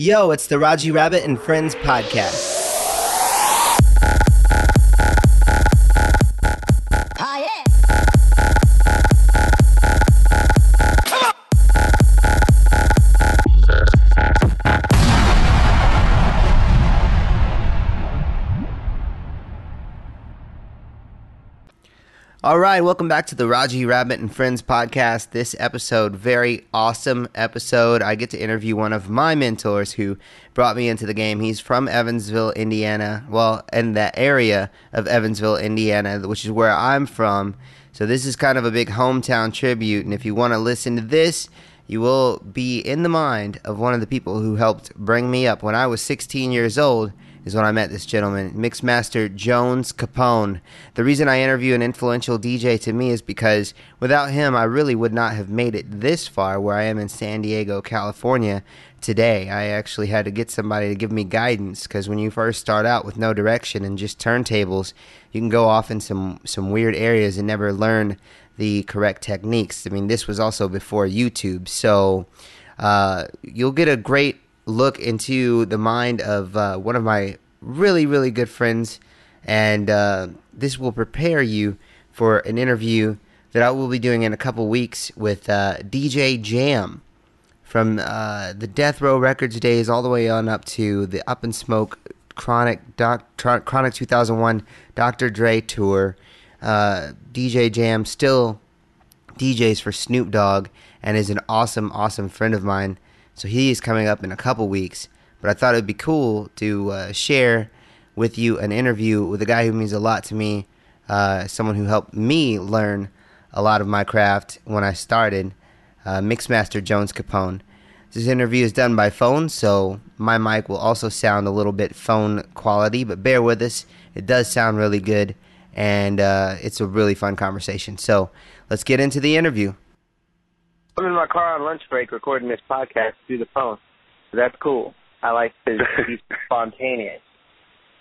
Yo, it's the Raji Rabbit and Friends podcast. All right, welcome back to the Raji Rabbit and Friends podcast. This episode, very awesome episode. I get to interview one of my mentors who brought me into the game. He's from Evansville, Indiana. Well, in that area of Evansville, Indiana, which is where I'm from. So this is kind of a big hometown tribute. And if you want to listen to this, you will be in the mind of one of the people who helped bring me up when I was 16 years old is when I met this gentleman, Mixmaster Jones Capone. The reason I interview an influential DJ to me is because without him, I really would not have made it this far where I am in San Diego, California today. I actually had to get somebody to give me guidance because when you first start out with no direction and just turntables, you can go off in some, some weird areas and never learn the correct techniques. I mean, this was also before YouTube, so uh, you'll get a great look into the mind of uh, one of my really, really good friends, and uh, this will prepare you for an interview that I will be doing in a couple weeks with uh, DJ Jam from uh, the Death Row Records days all the way on up to the Up in Smoke Chronic Doc, Chronic 2001 Dr. Dre tour. Uh, DJ Jam still DJs for Snoop Dogg and is an awesome, awesome friend of mine. So he is coming up in a couple weeks. But I thought it would be cool to uh, share with you an interview with a guy who means a lot to me, uh, someone who helped me learn a lot of my craft when I started, uh, Mixmaster Jones Capone. This interview is done by phone, so my mic will also sound a little bit phone quality, but bear with us. It does sound really good, and uh, it's a really fun conversation. So let's get into the interview. I'm in my car on lunch break recording this podcast through the phone. That's cool. I like to be spontaneous.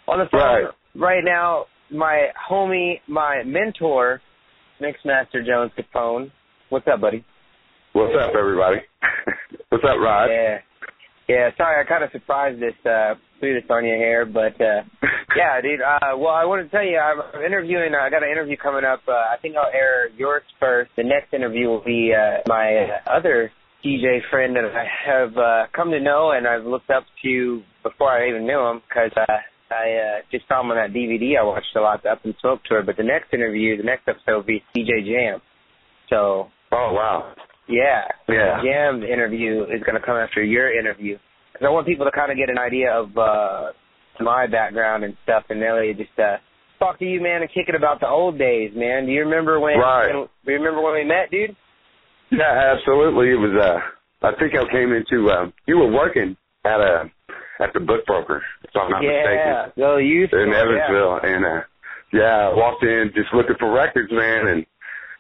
On the phone right. right now, my homie, my mentor, Mixmaster Jones the phone. What's up, buddy? What's up, everybody? What's up, Rod? Yeah. Yeah, sorry, I kind of surprised this, uh, threw this on your hair, but, uh, yeah, dude, uh, well, I want to tell you, I'm interviewing, uh, I got an interview coming up, uh, I think I'll air yours first. The next interview will be, uh, my other DJ friend that I have, uh, come to know and I've looked up to before I even knew him, because, uh, I, uh, just saw him on that DVD I watched a lot, the Up in Smoke Tour, but the next interview, the next episode will be DJ Jam. So. Oh, wow. Yeah. Yeah. Jam interview is going to come after your interview. Because I want people to kind of get an idea of uh my background and stuff, and really just uh talk to you, man, and kick it about the old days, man. Do you remember when? Right. When, do you remember when we met, dude? Yeah, absolutely. It was. uh I think I came into. um You were working at a at the book broker, if I'm not yeah. mistaken. Yeah. You in Evansville, yeah. and uh yeah, I walked in just looking for records, man, and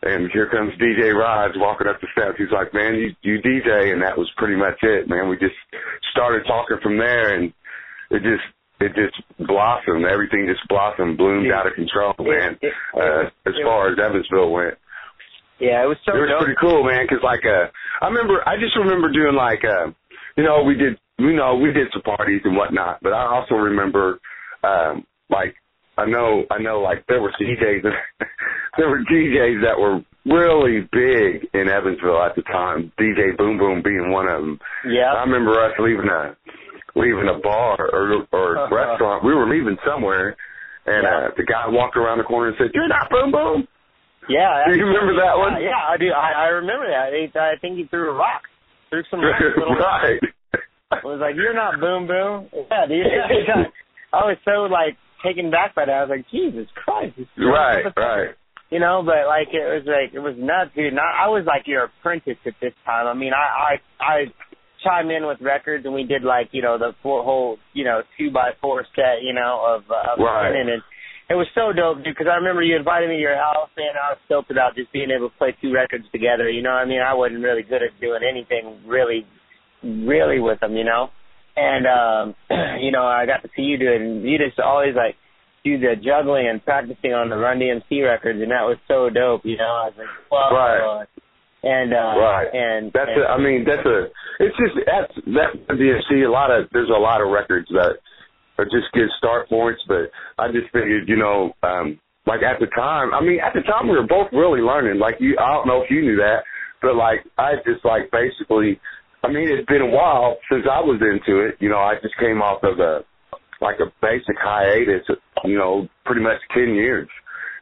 and here comes DJ Rods walking up the steps. He's like, "Man, you you DJ," and that was pretty much it, man. We just started talking from there, and it just it just blossomed. Everything just blossomed, bloomed it, out of control, man. It, it, uh, as far as Evansville went. Yeah, it was so. It was dope. pretty cool, man. Because like, uh, I remember, I just remember doing like, uh, you know, we did, you know, we did some parties and whatnot. But I also remember, um, like I know, I know, like there were DJs, there were DJs that were really big in Evansville at the time. DJ Boom Boom being one of them. Yeah. I remember us leaving a leaving a bar or or uh-huh. restaurant. We were leaving somewhere, and yeah. uh, the guy walked around the corner and said, "You're not Boom Boom." Yeah. Do you remember that one? Uh, yeah, I do. I, I remember that. He, I think he threw a rock. Threw some little right. I was like, "You're not Boom Boom." Yeah, dude. I was so like taken back by that. I was like, Jesus Christ. Right, right. You know, but like it was like it was nuts, dude. And I, I was like your apprentice at this time. I mean, I I I chime in with records, and we did like you know the four whole you know two by four set, you know, of uh, of right. and it was so dope, dude. Because I remember you invited me to your house, and I was stoked about just being able to play two records together. You know, what I mean, I wasn't really good at doing anything really, really with them, you know. And um, you know, I got to see you do it, and you just always like do the juggling and practicing on the Run DMC records, and that was so dope. You know, I was like, whoa. Right. And uh Right. and That's and, a, I mean, that's a. It's just that's that DFC. A lot of there's a lot of records that are just good start points, but I just figured, you know, um, like at the time. I mean, at the time we were both really learning. Like you, I don't know if you knew that, but like I just like basically. I mean, it's been a while since I was into it. You know, I just came off of a like a basic hiatus. You know, pretty much ten years,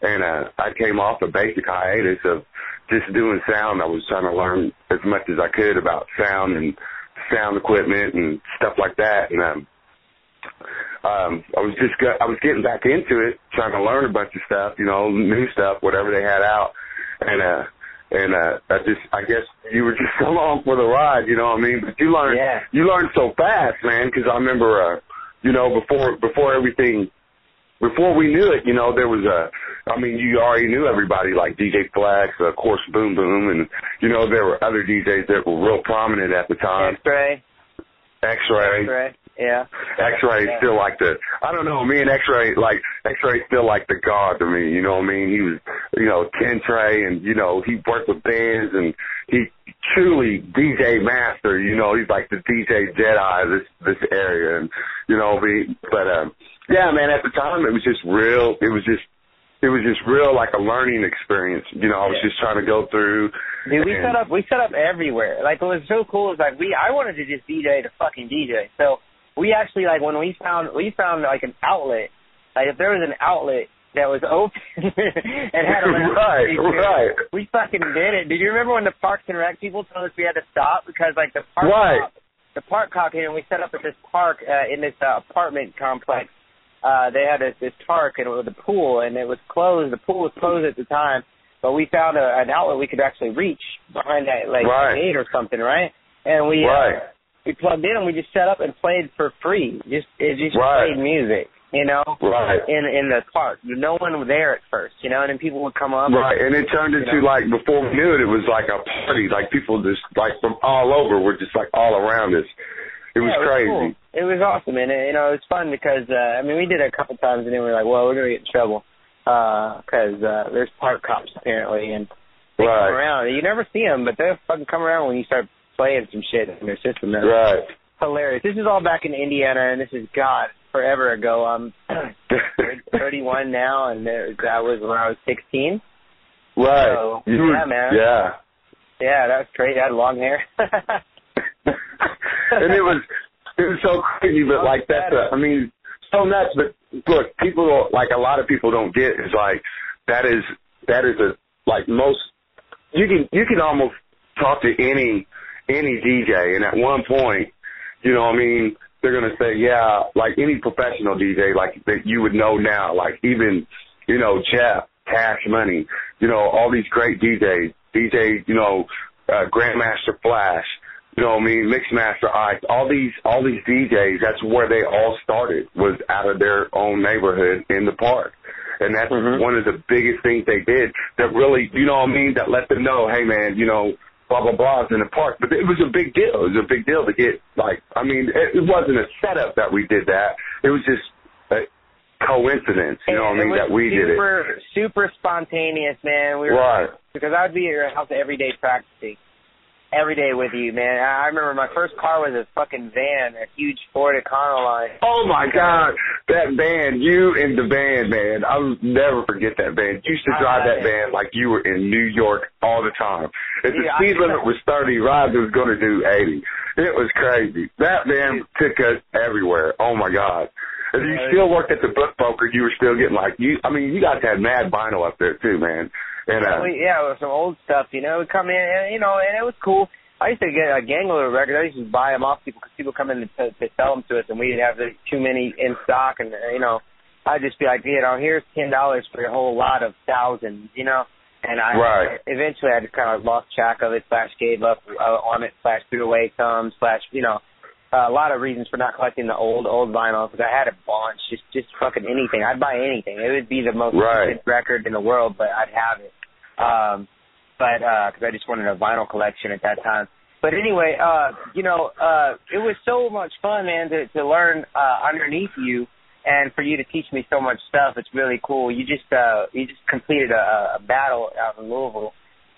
and uh, I came off a basic hiatus of just doing sound. I was trying to learn as much as I could about sound and sound equipment and stuff like that. And um, um, I was just got, I was getting back into it, trying to learn a bunch of stuff, you know, new stuff, whatever they had out. And uh, and uh, I just I guess you were just along for the ride, you know what I mean? But you learned Yeah. you learned so fast, man. Because I remember, uh, you know, before before everything before we knew it, you know, there was a, I mean, you already knew everybody like DJ Flex, of course, Boom Boom, and, you know, there were other DJs that were real prominent at the time. X-ray, X-Ray. X-ray, yeah. X-Ray is Yeah. still like the, I don't know, me and X-Ray, like, X-Ray still like the god to me, you know what I mean? He was, you know, Ken Trey and, you know, he worked with bands and he truly DJ master, you know, he's like the DJ Jedi of this, this area and, you know, be, but, um, yeah, man, at the time it was just real, it was just, it was just real like a learning experience, you know, I was Yeah. just trying to go through. Dude, we set up we set up everywhere. Like what was so cool is like we I wanted to just DJ to fucking DJ. So we actually like when we found we found like an outlet, like if there was an outlet that was open and had a Right, right. We fucking did it. Did you remember when the Parks and Rec people told us we had to stop because like the park Right. cop, the park cop came and we set up at this park uh, in this uh, apartment complex. Uh, they had this, this park and it was a pool and it was closed. The pool was closed at the time, but we found a, an outlet we could actually reach behind that like Right. gate or something, right? And we Right. uh, we plugged in and we just set up and played for free. Just it just Right. played music, you know, Right. in in the park. No one was there at first, you know, and then people would come up. Right, and it turned into know? like before we knew it, it was like a party. Like people just like from all over were just like all around us. It was yeah, it crazy. Cool. It was awesome, and you know it was fun because uh, I mean we did it a couple times, and then we were like, well, we're gonna get in trouble because uh, there's park cops apparently, and they come Right, around. You never see them, but they'll fucking come around when you start playing some shit in their system. That's right. hilarious. This is all back in Indiana, and this is God forever ago. I'm 31 now, and there, that was when I was 16. right. So, You were- yeah, man. Yeah. Yeah, that was great. I had long hair. and it was it was so crazy, but like that's a, I mean, so nuts. But look, people like a lot of people don't get is like that is that is a like most you can you can almost talk to any any DJ, and at one point, you know, I mean, they're gonna say, yeah, like any professional DJ, like that you would know now, like even you know Jeff, Cash Money, you know, all these great DJs, DJ, you know, uh, Grandmaster Flash, you know what I mean, Mixmaster Ice, all these all these DJs, that's where they all started was out of their own neighborhood in the park. And that's Mhm. one of the biggest things they did that really, you know what I mean, that let them know, hey man, you know, blah blah blah in the park. But it was a big deal. It was a big deal to get like I mean, it, it wasn't a setup that we did that. It was just a coincidence, you know what I mean, that we did it. super, super spontaneous, man. We were Right. because I'd be at your house every day practicing, every day with you, man. I I remember my first car was a fucking van, a huge Ford Econoline. Oh my God, that van, you and the van, man. I'll never forget that van. You used to drive that it. van like you were in New York all the time. If the I- speed limit was 30, Rod was going to do 80. It was crazy. That van took us everywhere. Oh my God. If you still worked at the book broker, you were still getting like you. I mean, you guys had mad vinyl up there too, man. And uh, We, yeah, it was some old stuff, you know. We'd come in, and, you know, and it was cool. I used to get a gangler of records. I used to buy them off people because people come in to, to sell them to us, and we didn't have too many in stock. And you know, I'd just be like, you know, here's ten dollars for a whole lot of thousands, you know. And I Right. eventually I just kind of lost track of it, slash gave up uh, on it, slash threw away some, slash you know, uh, a lot of reasons for not collecting the old old vinyl because I had a bunch, just just fucking anything. I'd buy anything. It would be the most Right. record in the world, but I'd have it. Um, but because I just wanted a vinyl collection at that time. But anyway, uh, you know, uh, it was so much fun, man, to to learn uh, underneath you, and for you to teach me so much stuff. It's really cool. You just uh, you just completed a, a battle out in Louisville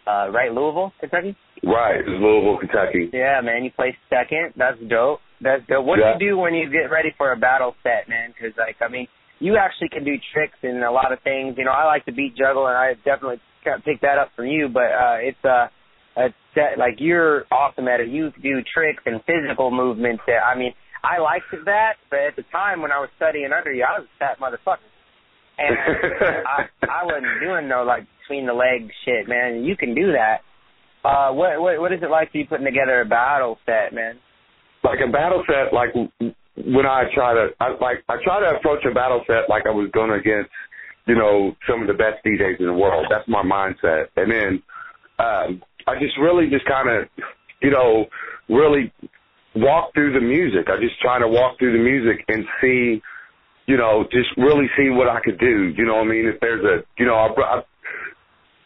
uh, right, Louisville, Kentucky. Right, it's Louisville, Kentucky. Yeah, man, you placed second. That's dope. That's dope. What Yeah. do you do when you get ready for a battle set, man? Because like, I mean, you actually can do tricks and a lot of things. You know, I like to beat juggle, and I definitely can't pick that up from you. But uh, it's uh, a set like you're awesome at it. You do tricks and physical movements. That I mean, I liked that, but at the time when I was studying under you, I was a fat motherfucker. And I I wasn't doing no like between the legs shit, man. You can do that. Uh, what what what is it like to be putting together a battle set, man? like a battle set, like when I try to, I, like I try to approach a battle set like I was going against, you know, some of the best DJs in the world. That's my mindset. And then um, I just really just kind of, you know, really walk through the music. I just try to walk through the music and see, you know, just really see what I could do. You know what I mean? If there's a, you know, I, I,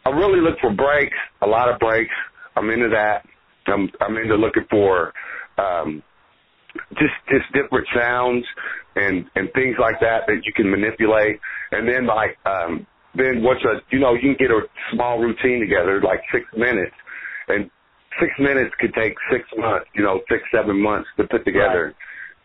I really look for breaks, a lot of breaks. I'm into that. I'm I'm into looking for um just just different sounds and and things like that that you can manipulate. And then like um then once a you know you can get a small routine together like six minutes, and six minutes could take six months, you know, six seven months to put together.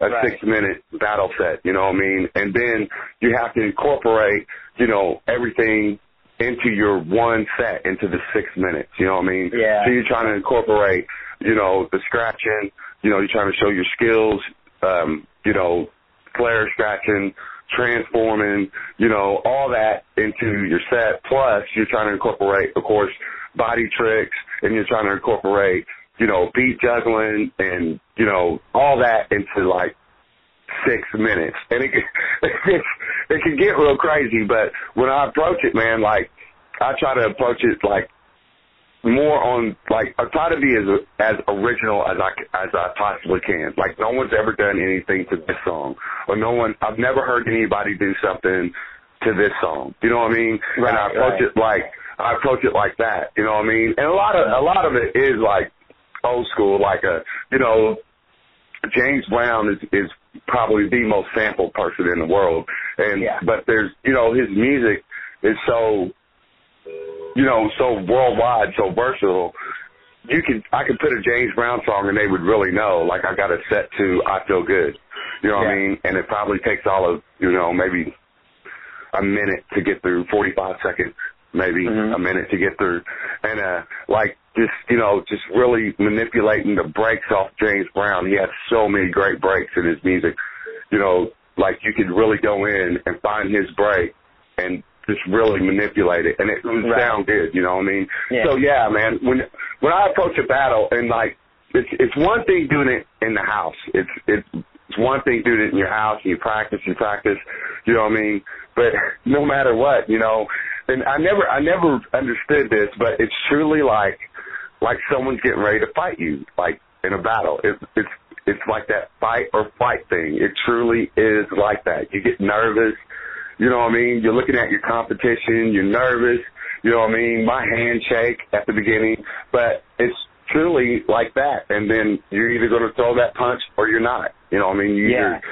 A Right. six minute battle set, you know what I mean? And then you have to incorporate, you know, everything into your one set into the six minutes, you know what I mean? Yeah. So you're trying to incorporate, you know, the scratching, you know, you're trying to show your skills, um, you know, flare scratching, transforming, you know, all that into your set. Plus, you're trying to incorporate, of course, body tricks, and you're trying to incorporate, you know, beat juggling, and you know, all that into like six minutes. And it can, it, it can get real crazy, but when I approach it, man, like I try to approach it like more on like I try to be as as original as I as I possibly can. Like no one's ever done anything to this song, or no one I've never heard anybody do something to this song. You know what I mean? Right, and I approach right. it like I approach it like that. You know what I mean? And a lot of a lot of it is like old school, like a you know James Brown is is probably the most sampled person in the world, and Yeah. but there's you know his music is so you know so worldwide, so versatile. You could I could put a James Brown song and they would really know. Like I got it set to I feel good, you know what I mean? And it probably takes all of you know maybe a minute to get through, 45 seconds, maybe Mhm. a minute to get through. And, uh, like, just, you know, just really manipulating the breaks off James Brown. He has so many great breaks in his music. You know, like you could really go in and find his break and just really manipulate it. And it would Right. sound good, you know what I mean? Yeah. So yeah, man, when, when I approach a battle and like, it's, it's one thing doing it in the house. It's, it's, it's one thing doing it in your house and you practice and practice, you know what I mean? But no matter what, you know, and I never, I never understood this, but it's truly like, like someone's getting ready to fight you, like in a battle. It's, it's, it's like that fight or flight thing. It truly is like that. You get nervous, you know what I mean? You're looking at your competition, you're nervous, you know what I mean? My hand shake at the beginning, but it's truly like that. And then you're either going to throw that punch or you're not. You know what I mean? You Yeah. Either,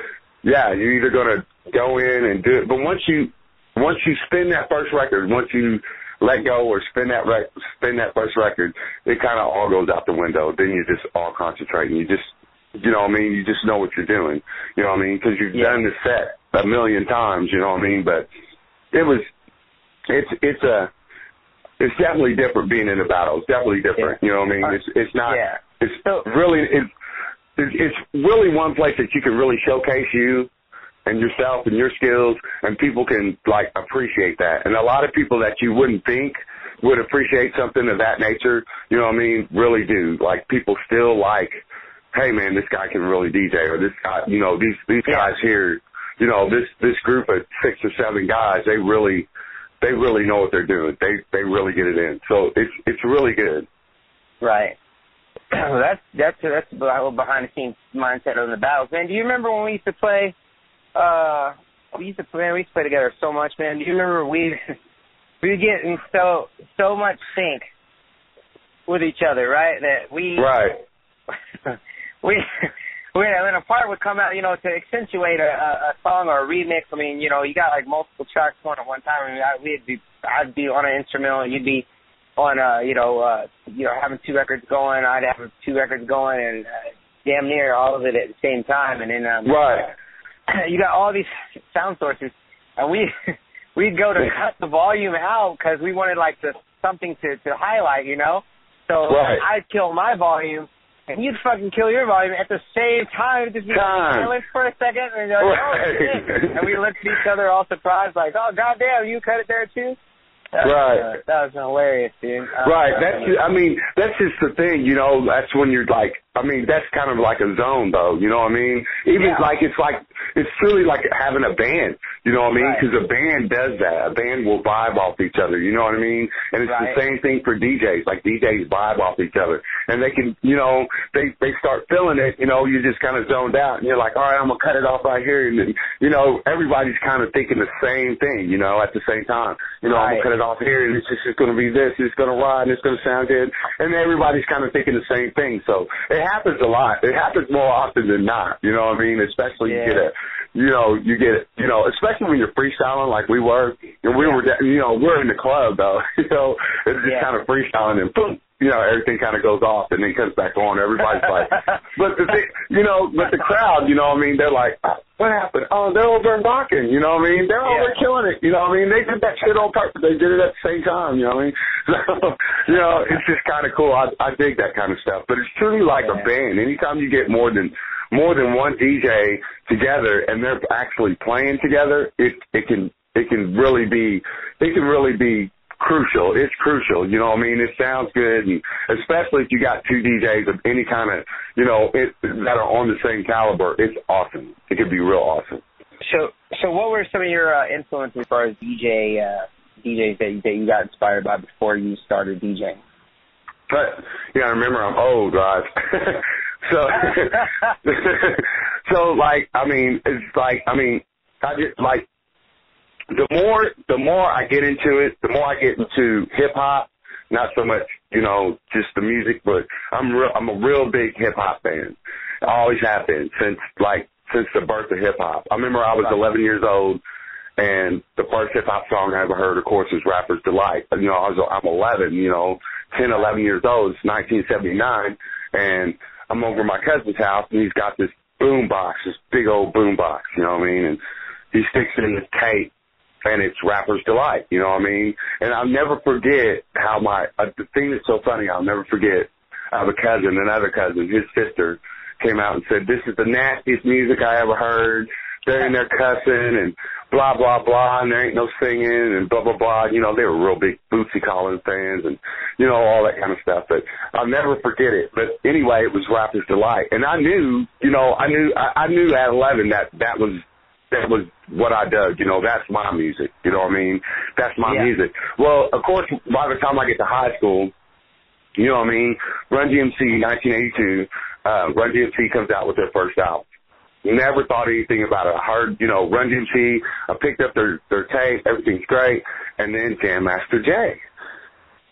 yeah, you're either going to go in and do it. But once you, once you spin that first record, once you let go or spin that rec- spin that first record, it kind of all goes out the window. Then you're just all concentrating. You just, you know what I mean? You just know what you're doing. You know what I mean? Because you've Yeah. done the set a million times. You know what I mean? But it was, it's it's a, it's definitely different being in a battle. It's definitely different. You know what I mean? It's it's not. yeah. It's really it's it's it's really one place that you can really showcase you and yourself and your skills, and people can like appreciate that. And a lot of people that you wouldn't think would appreciate something of that nature, you know what I mean, really do. Like people still like, hey man, this guy can really DJ, or this guy, you know, these these Yeah. guys here, you know, this this group of six or seven guys, they really they really know what they're doing. They they really get it in. So it's it's really good. Right. that's that's that's the whole behind the scenes mindset on the battles, man. Do you remember when we used to play? Uh, we used to play. We used to play together so much, man. Do you remember we we were getting so so much sync with each other, right? That we Right. we we when a part would come out, you know, to accentuate a, a, a song or a remix. I mean, you know, you got like multiple tracks going at one time. I mean, I, we'd be I'd be on an instrumental, and you'd be on uh you know uh you know having two records going. I'd have two records going and uh, damn near all of it at the same time, and then um, Right. you got all these sound sources, and we we'd go to cut the volume out because we wanted like the something to to highlight, you know. So Right. I'd kill my volume, and you'd fucking kill your volume at the same time. Just be Time. silent for a second, and you're like, oh shit, and we looked at each other all surprised, like, oh goddamn, you cut it there too. That was, Right. uh, that was hilarious, dude. Right. That's I mean, that's just the thing, you know, that's when you're like I mean, that's kind of like a zone though, you know what I mean? Even Yeah. like it's like it's truly like having a band, you know what I mean? Right. Because a band does that. A band will vibe off each other, you know what I mean? And it's Right. the same thing for DJs. Like DJs vibe off each other, and they can, you know, they they start feeling it. You know, you just kind of zoned out, and you're like, all right, I'm gonna cut it off right here, and then, you know, everybody's kind of thinking the same thing, you know, at the same time. You know, I'm gonna cut it off here, and it's just it's gonna be this, it's gonna ride, and it's gonna sound good, and everybody's kind of thinking the same thing. So it happens a lot. It happens more often than not. You know what I mean? Especially you get a, you know, you get, you know, especially when you're freestyling like we were, and we were, you know, we're in the club though. You know, it's just Yeah. kind of freestyling and boom. You know, everything kind of goes off and then comes back on. Everybody's like, but the thing, you know, but the crowd, you know what I mean? They're like, "Ah, what happened? Oh, they're over in Bakken, you know what I mean? They're over killing it, you know what I mean? They did that shit on purpose. They did it at the same time, you know what I mean? So, you know, it's just kind of cool. I, I dig that kind of stuff, but it's truly like a band. Anytime you get more than, more than one DJ together and they're actually playing together, it, it can, it can really be, it can really be crucial. It's crucial. You know what I mean? It sounds good, and especially if you got two DJs of any kind of, you know, it, that are on the same caliber. It's awesome. It could be real awesome. So, so what were some of your uh, influences as far as DJ uh, DJs that that you got inspired by before you started DJing? But you gotta remember, I'm old, right? so, so like, I mean, it's like, I mean, I just like the more the more I get into it, the more I get into hip hop. Not so much, you know, just the music, but I'm real. I'm a real big hip hop fan. I always have been since like since the birth of hip hop. I remember I was 11 years old, and the first hip hop song I ever heard, of course, was Rapper's Delight. You know, I was I'm 11, you know, 10, 11 years old. It's 1979, and I'm over my cousin's house, and he's got this boom box, this big old boom box. You know what I mean? And he sticks it in this tape and it's Rapper's Delight, you know what I mean? And I'll never forget how my, uh, the thing that's so funny, I'll never forget, I have a cousin, another cousin, his sister came out and said, this is the nastiest music I ever heard. They're in there cussing and blah, blah, blah, and there ain't no singing and blah, blah, blah. You know, they were real big Bootsy Collins fans and, you know, all that kind of stuff. But I'll never forget it. But anyway, it was Rapper's Delight. And I knew, you know, I knew, I, I knew at 11 that that was that was what I dug. You know, that's my music. You know what I mean? That's my Yeah. music. Well, of course, by the time I get to high school, you know what I mean? Run DMC, 1982, uh, Run DMC comes out with their first album. Never thought anything about it. I heard, you know, Run DMC, I picked up their, their tape, everything's great, and then Jam Master Jay.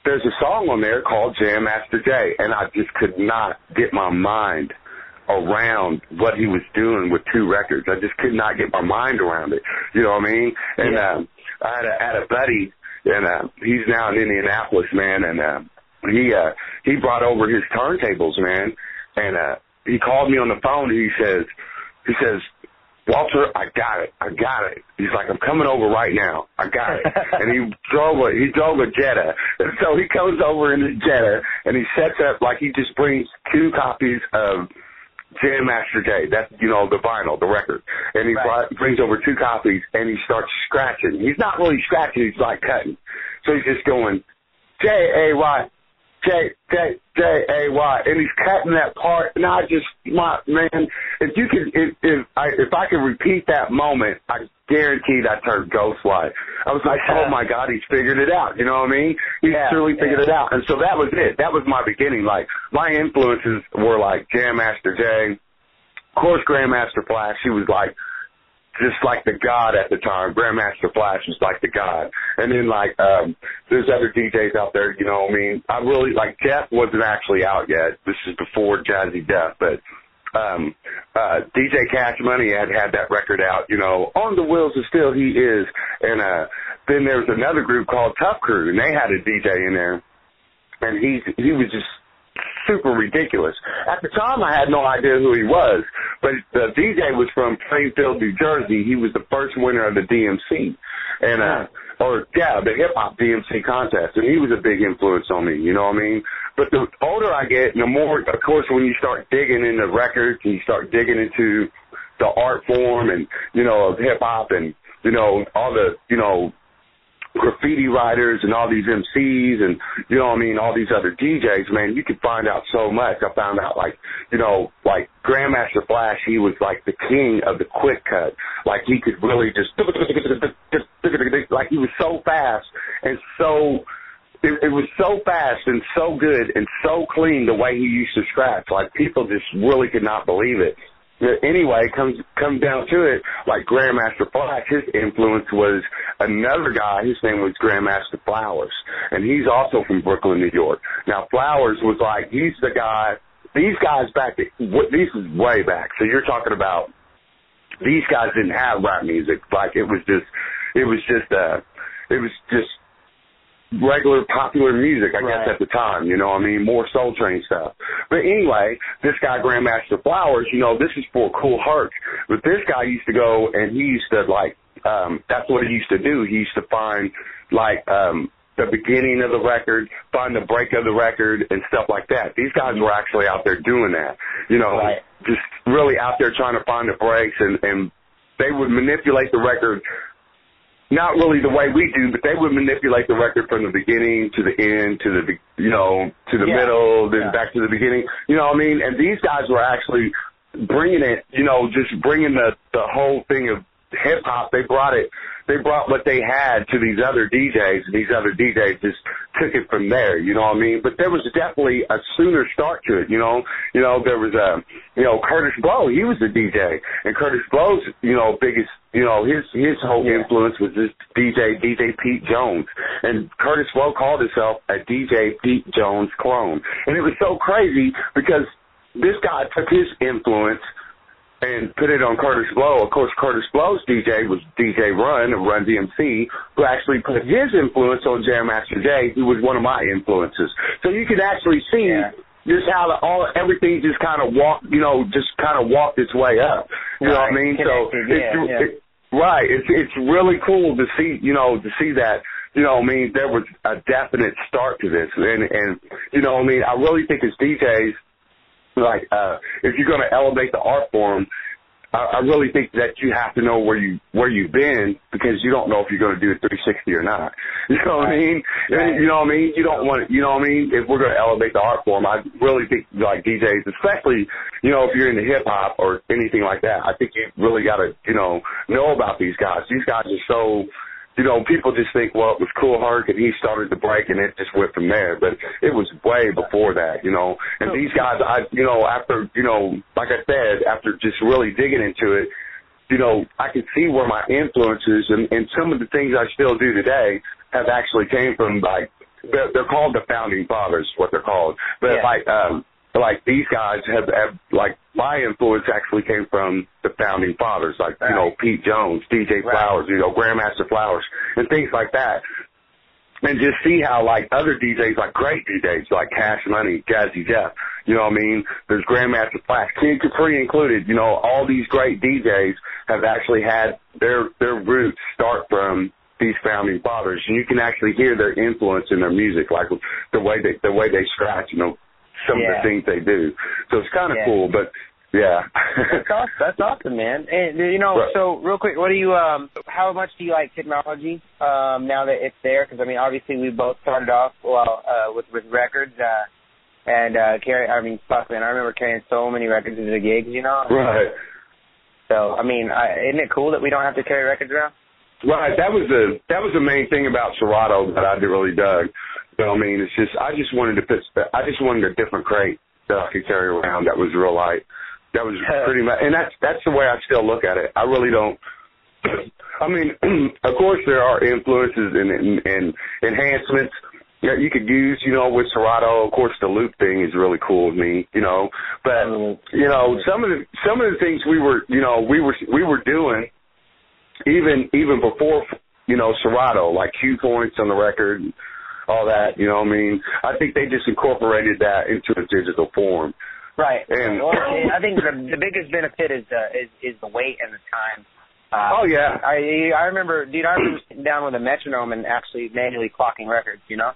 There's a song on there called Jam Master Jay, and I just could not get my mind around what he was doing with two records. I just could not get my mind around it. You know what I mean? And Yeah. um I had a, had a buddy and uh he's now in Indianapolis, man, and uh he uh he brought over his turntables, man, and uh he called me on the phone and he says he says Walter, I got it. I got it. He's like, I'm coming over right now. I got it. and he drove a he drove a Jetta. And so he comes over in his Jetta and he sets up like he just brings two copies of Jam Master Jay. That's you know the vinyl, the record, and he Right. brought, brings over two copies and he starts scratching. He's not really scratching; he's like cutting. So he's just going J A Y, J J J A Y, and he's cutting that part. And I just my man, if you could, if if I if I could repeat that moment, I guaranteed I turned ghost light. I was like, oh my god, he's figured it out. You know what I mean? He's Yeah, truly figured yeah. it out. And so that was it. That was my beginning. Like my influences were like Jam Master Jay, of course Grandmaster Flash. He was like just like the god at the time. Grandmaster Flash was like the god. And then like um there's other DJs out there, you know what I mean? I really like Jeff wasn't actually out yet. This is before Jazzy Jeff, but um uh DJ Cash Money had had that record out, you know, on the wheels of steel he is and uh then there was another group called Tough Crew and they had a DJ in there and he's he was just super ridiculous. At the time, I had no idea who he was, but the DJ was from Plainfield, New Jersey. He was the first winner of the DMC, and uh, or yeah, the hip hop DMC contest, and he was a big influence on me. You know what I mean? But the older I get, the more, of course, when you start digging into records and you start digging into the art form and you know of hip hop and you know all the you know graffiti writers and all these MCs and you know what I mean all these other DJs man you could find out so much. I found out like you know like Grandmaster Flash he was like the king of the quick cut. Like he could really just like he was so fast and so it, it was so fast and so good and so clean the way he used to scratch. Like people just really could not believe it anyway, comes comes down to it, like Grandmaster Flash, his influence was another guy. His name was Grandmaster Flowers, and he's also from Brooklyn, New York. Now Flowers was like he's the guy. These guys back, this is way back. So you're talking about these guys didn't have rap music. Like it was just, it was just, uh, it was just regular popular music, I right. guess, at the time. You know, I mean, more Soul Train stuff. But anyway, this guy Grandmaster Flowers, you know, this is for Kool Herc. But this guy used to go and he used to like, um, that's what he used to do. He used to find like, um, the beginning of the record, find the break of the record and stuff like that. These guys were actually out there doing that. You know, right. just really out there trying to find the breaks and, and they would manipulate the record not really the way we do, but they would manipulate the record from the beginning to the end to the you know to the yeah. middle, then yeah. back to the beginning. You know what I mean? And these guys were actually bringing it, you know, just bringing the the whole thing of hip hop. They brought it they brought what they had to these other DJs, and these other DJs just took it from there. You know what I mean? But there was definitely a sooner start to it. You know, you know there was a, you know, Kurtis Blow. He was a DJ, and Kurtis Blow's, you know, biggest, you know, his his whole influence was this DJ, DJ Pete Jones, and Kurtis Blow called himself a DJ Pete Jones clone, and it was so crazy because this guy took his influence and put it on Kurtis Blow. Of course, Kurtis Blow's DJ was DJ Run of Run DMC, who actually put his influence on Jam Master Jay, who was one of my influences. So you can actually see yeah. just how the, all everything just kind of walked, you know, just kind of walked its way up. You right. know what I mean? Connected, so yeah, it's, yeah. It, right. It's it's really cool to see, you know, to see that you know, I mean, there was a definite start to this, and and you know, what I mean, I really think as DJs, like uh if you're going to elevate the art form I, I really think that you have to know where you where you've been because you don't know if you're going to do a 360 or not. You know what I mean? Right. You know what I mean? You don't want You know what I mean? If we're going to elevate the art form, I really think like DJs, especially you know if you're into hip hop or anything like that, I think you really got to you know know about these guys. These guys are so you know, people just think, well, it was Kool Herc and he started the break and it just went from there. But it was way before that, you know. And these guys, I, you know, after, you know, like I said, after just really digging into it, you know, I could see where my influences and, and some of the things I still do today have actually came from like, they're, they're called the founding fathers, what they're called. But yeah. like, um, like these guys have, have like my influence actually came from the founding fathers, like right. you know Pete Jones, DJ right. Flowers, you know Grandmaster Flowers, and things like that. And just see how like other DJs, like great DJs, like Cash Money, Jazzy Jeff, you know what I mean? There's Grandmaster Flash, Kid Capri included. You know, all these great DJs have actually had their their roots start from these founding fathers, and you can actually hear their influence in their music, like the way they the way they scratch. You know, some yeah. of the things they do. So it's kind of yeah. cool, but yeah. that's awesome. That's awesome, man. And you know, right. so real quick, what do you um how much do you like technology um now that it's there cuz I mean, obviously we both started off well uh with with records uh and uh carry I mean, fuck man, I remember carrying so many records to the gigs, you know. Right. So, I mean, I, isn't it cool that we don't have to carry records around? Right. That was the that was the main thing about Serato that I really dug what I mean? It's just I just wanted to put I just wanted a different crate that I could carry around that was real light. That was pretty much, and that's that's the way I still look at it. I really don't. I mean, of course there are influences and, and, and enhancements that you could use, you know, with Serato. Of course, the loop thing is really cool with me, you know. But mm-hmm. you know, some of the some of the things we were, you know, we were we were doing even even before, you know, Serato, like cue points on the record all that. You know what I mean? I think they just incorporated that into a digital form. Right. And- well, I think the, the biggest benefit is the is, is the weight and the time. Uh, Oh yeah, I I remember, dude. I remember sitting down with a metronome and actually manually clocking records. You know.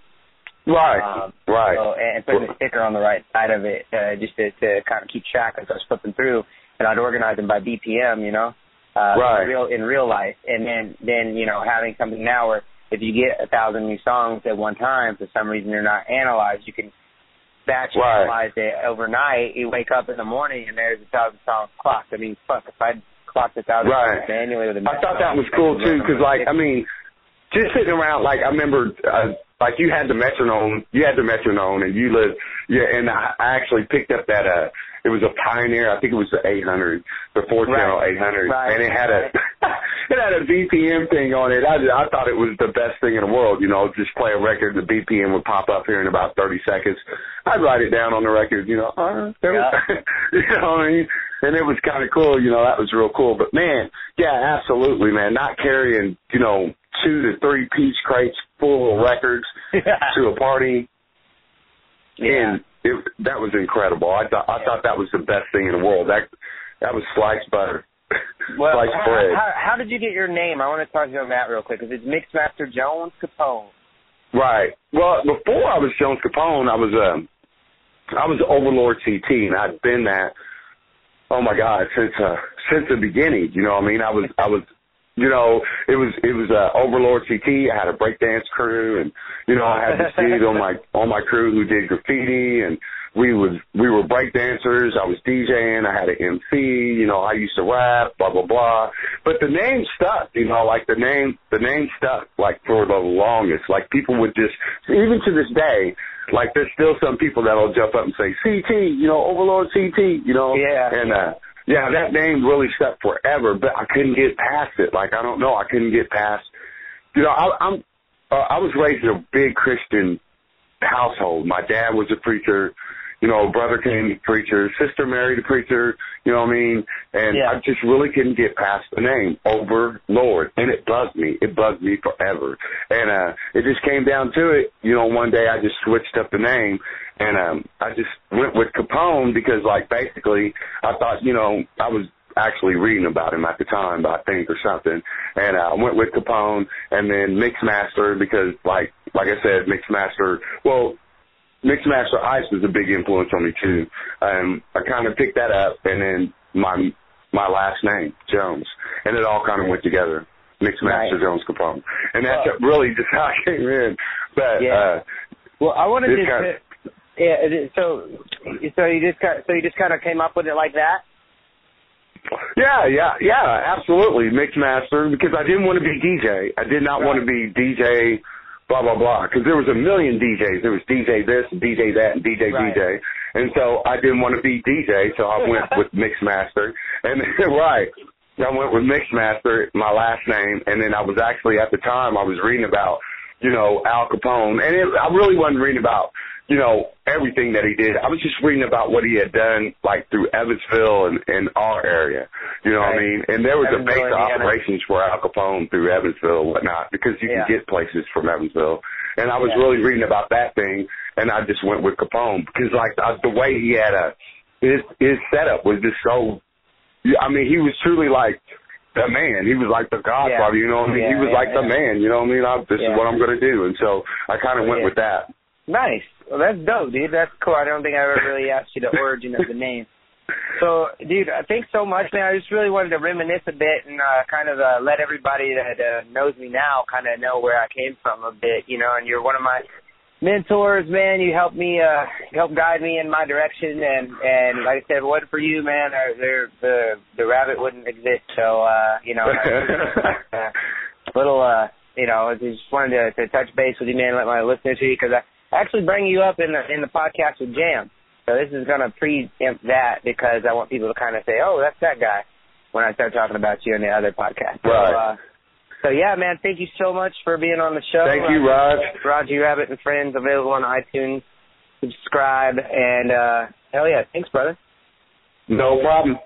right, Um, right. So, and putting the sticker on the right side of it, uh, just to, to kind of keep track as I was flipping through, and I'd organize them by BPM, you know, uh, Right. in real in real life, and then then you know having something now where if you get a thousand new songs at one time, for some reason they're not analyzed, you can batch Right. analyze it overnight. You wake up in the morning and there's a thousand songs clocked. I mean, fuck, if I'd clocked a thousand Right. songs manually with a I thought that was cool too, because like I mean, just sitting around, like I remember, uh, like you had the metronome, you had the metronome, and you lived, yeah, and I, I actually picked up that uh, it was a Pioneer, I think it was the 800, the four channel Right. 800, Right. and it had a, it had a BPM thing on it. I I thought it was the best thing in the world, you know, just play a record, the BPM would pop up here in about 30 seconds. I'd write it down on the record, you know, uh, there was- you know what I mean? and it was kind of cool. You know, that was real cool. But man, yeah, absolutely, man. Not carrying, you know, two to three piece crates full of records to a party, yeah. and it, that was incredible. I thought I thought that was the best thing in the world. That that was sliced butter, Well, sliced how, bread. how, how did you get your name? I want to talk to you on that real quick because it's Mixmaster Jones Capone. Right. Well, before I was Jones Capone, I was um, I was Overlord CT, and I'd been that. Oh my God, since uh, since the beginning. You know, what I mean, I was I was. You know, it was it was uh, Overlord CT. I had a breakdance crew, and you know I had this dude on my on my crew who did graffiti, and we was we were breakdancers. I was DJing. I had an MC. You know, I used to rap. Blah blah blah. But the name stuck. You know, like the name the name stuck like for the longest. Like people would just even to this day. Like there's still some people that'll jump up and say CT. You know, Overlord CT. You know. Yeah. And uh, yeah, that name really stuck forever. But I couldn't get past it. Like I don't know. I couldn't get past. You know, I, I'm. Uh, I was raised in a big Christian household. My dad was a preacher. You know, brother came a preacher, sister married a preacher, you know what I mean? And Yeah. I just really couldn't get past the name, Overlord. And it bugged me. It bugged me forever. And uh it just came down to it, you know, one day I just switched up the name and um I just went with Capone because like basically I thought, you know, I was actually reading about him at the time, I think, or something. And uh, I went with Capone and then Mixmaster because, like, like I said, Mixmaster. Well, Mixmaster Ice was a big influence on me too. Um, I kind of picked that up, and then my my last name Jones, and it all kind of went together. Mixmaster Right. Jones Capone, and that's Well- really just how I came in. But Yeah. uh, Well, I wanted to. kind yeah. So, so you just kind, so you just kind of came up with it like that. Yeah, yeah, yeah, absolutely. Mixmaster because I didn't want to be DJ. I did not want to be DJ blah blah blah because there was a million DJs. There was DJ this, and DJ that, and DJ Right. DJ, and so I didn't want to be DJ, so I went with Mixmaster. And right, I went with Mixmaster, my last name, and then I was actually at the time I was reading about you know Al Capone, and it, I really wasn't reading about you know, everything that he did. I was just reading about what he had done, like through Evansville and in our area. You know what I mean? And there was a base of operations for Al Capone through Evansville and whatnot, because you Yeah. can get places from Evansville. And I was Yeah. really reading about that thing, and I just went with Capone because, like, uh, the way he had a his his setup was just so. I mean, he was truly like the man. He was like the Godfather. You know what I mean? he was yeah, like the man. You know what I mean? I, this Yeah. is what I'm going to do, and so I kind of went Yeah. with that. Nice. Well, that's dope, dude. That's cool. I don't think I ever really asked you the origin of the name. So, dude, uh, thanks so much, man. I just really wanted to reminisce a bit and uh, kind of uh, let everybody that uh, knows me now kind of know where I came from a bit, you know. And you're one of my mentors, man. You helped me, uh, helped guide me in my direction, and and like I said, if it wasn't for you, man, uh, there the the rabbit wouldn't exist. So, uh, you know, uh, little, uh, you know, I just wanted to, to touch base with you, man, let my listeners hear you because I actually bring you up in the in the podcast with Jam. So this is going to preempt that because I want people to kind of say, oh, that's that guy when I start talking about you in the other podcast. So, Right. uh, so yeah, man, thank you so much for being on the show. Thank you, Raj. Roger Rabbit and Friends available on iTunes. Subscribe and uh hell yeah, thanks, brother. No problem.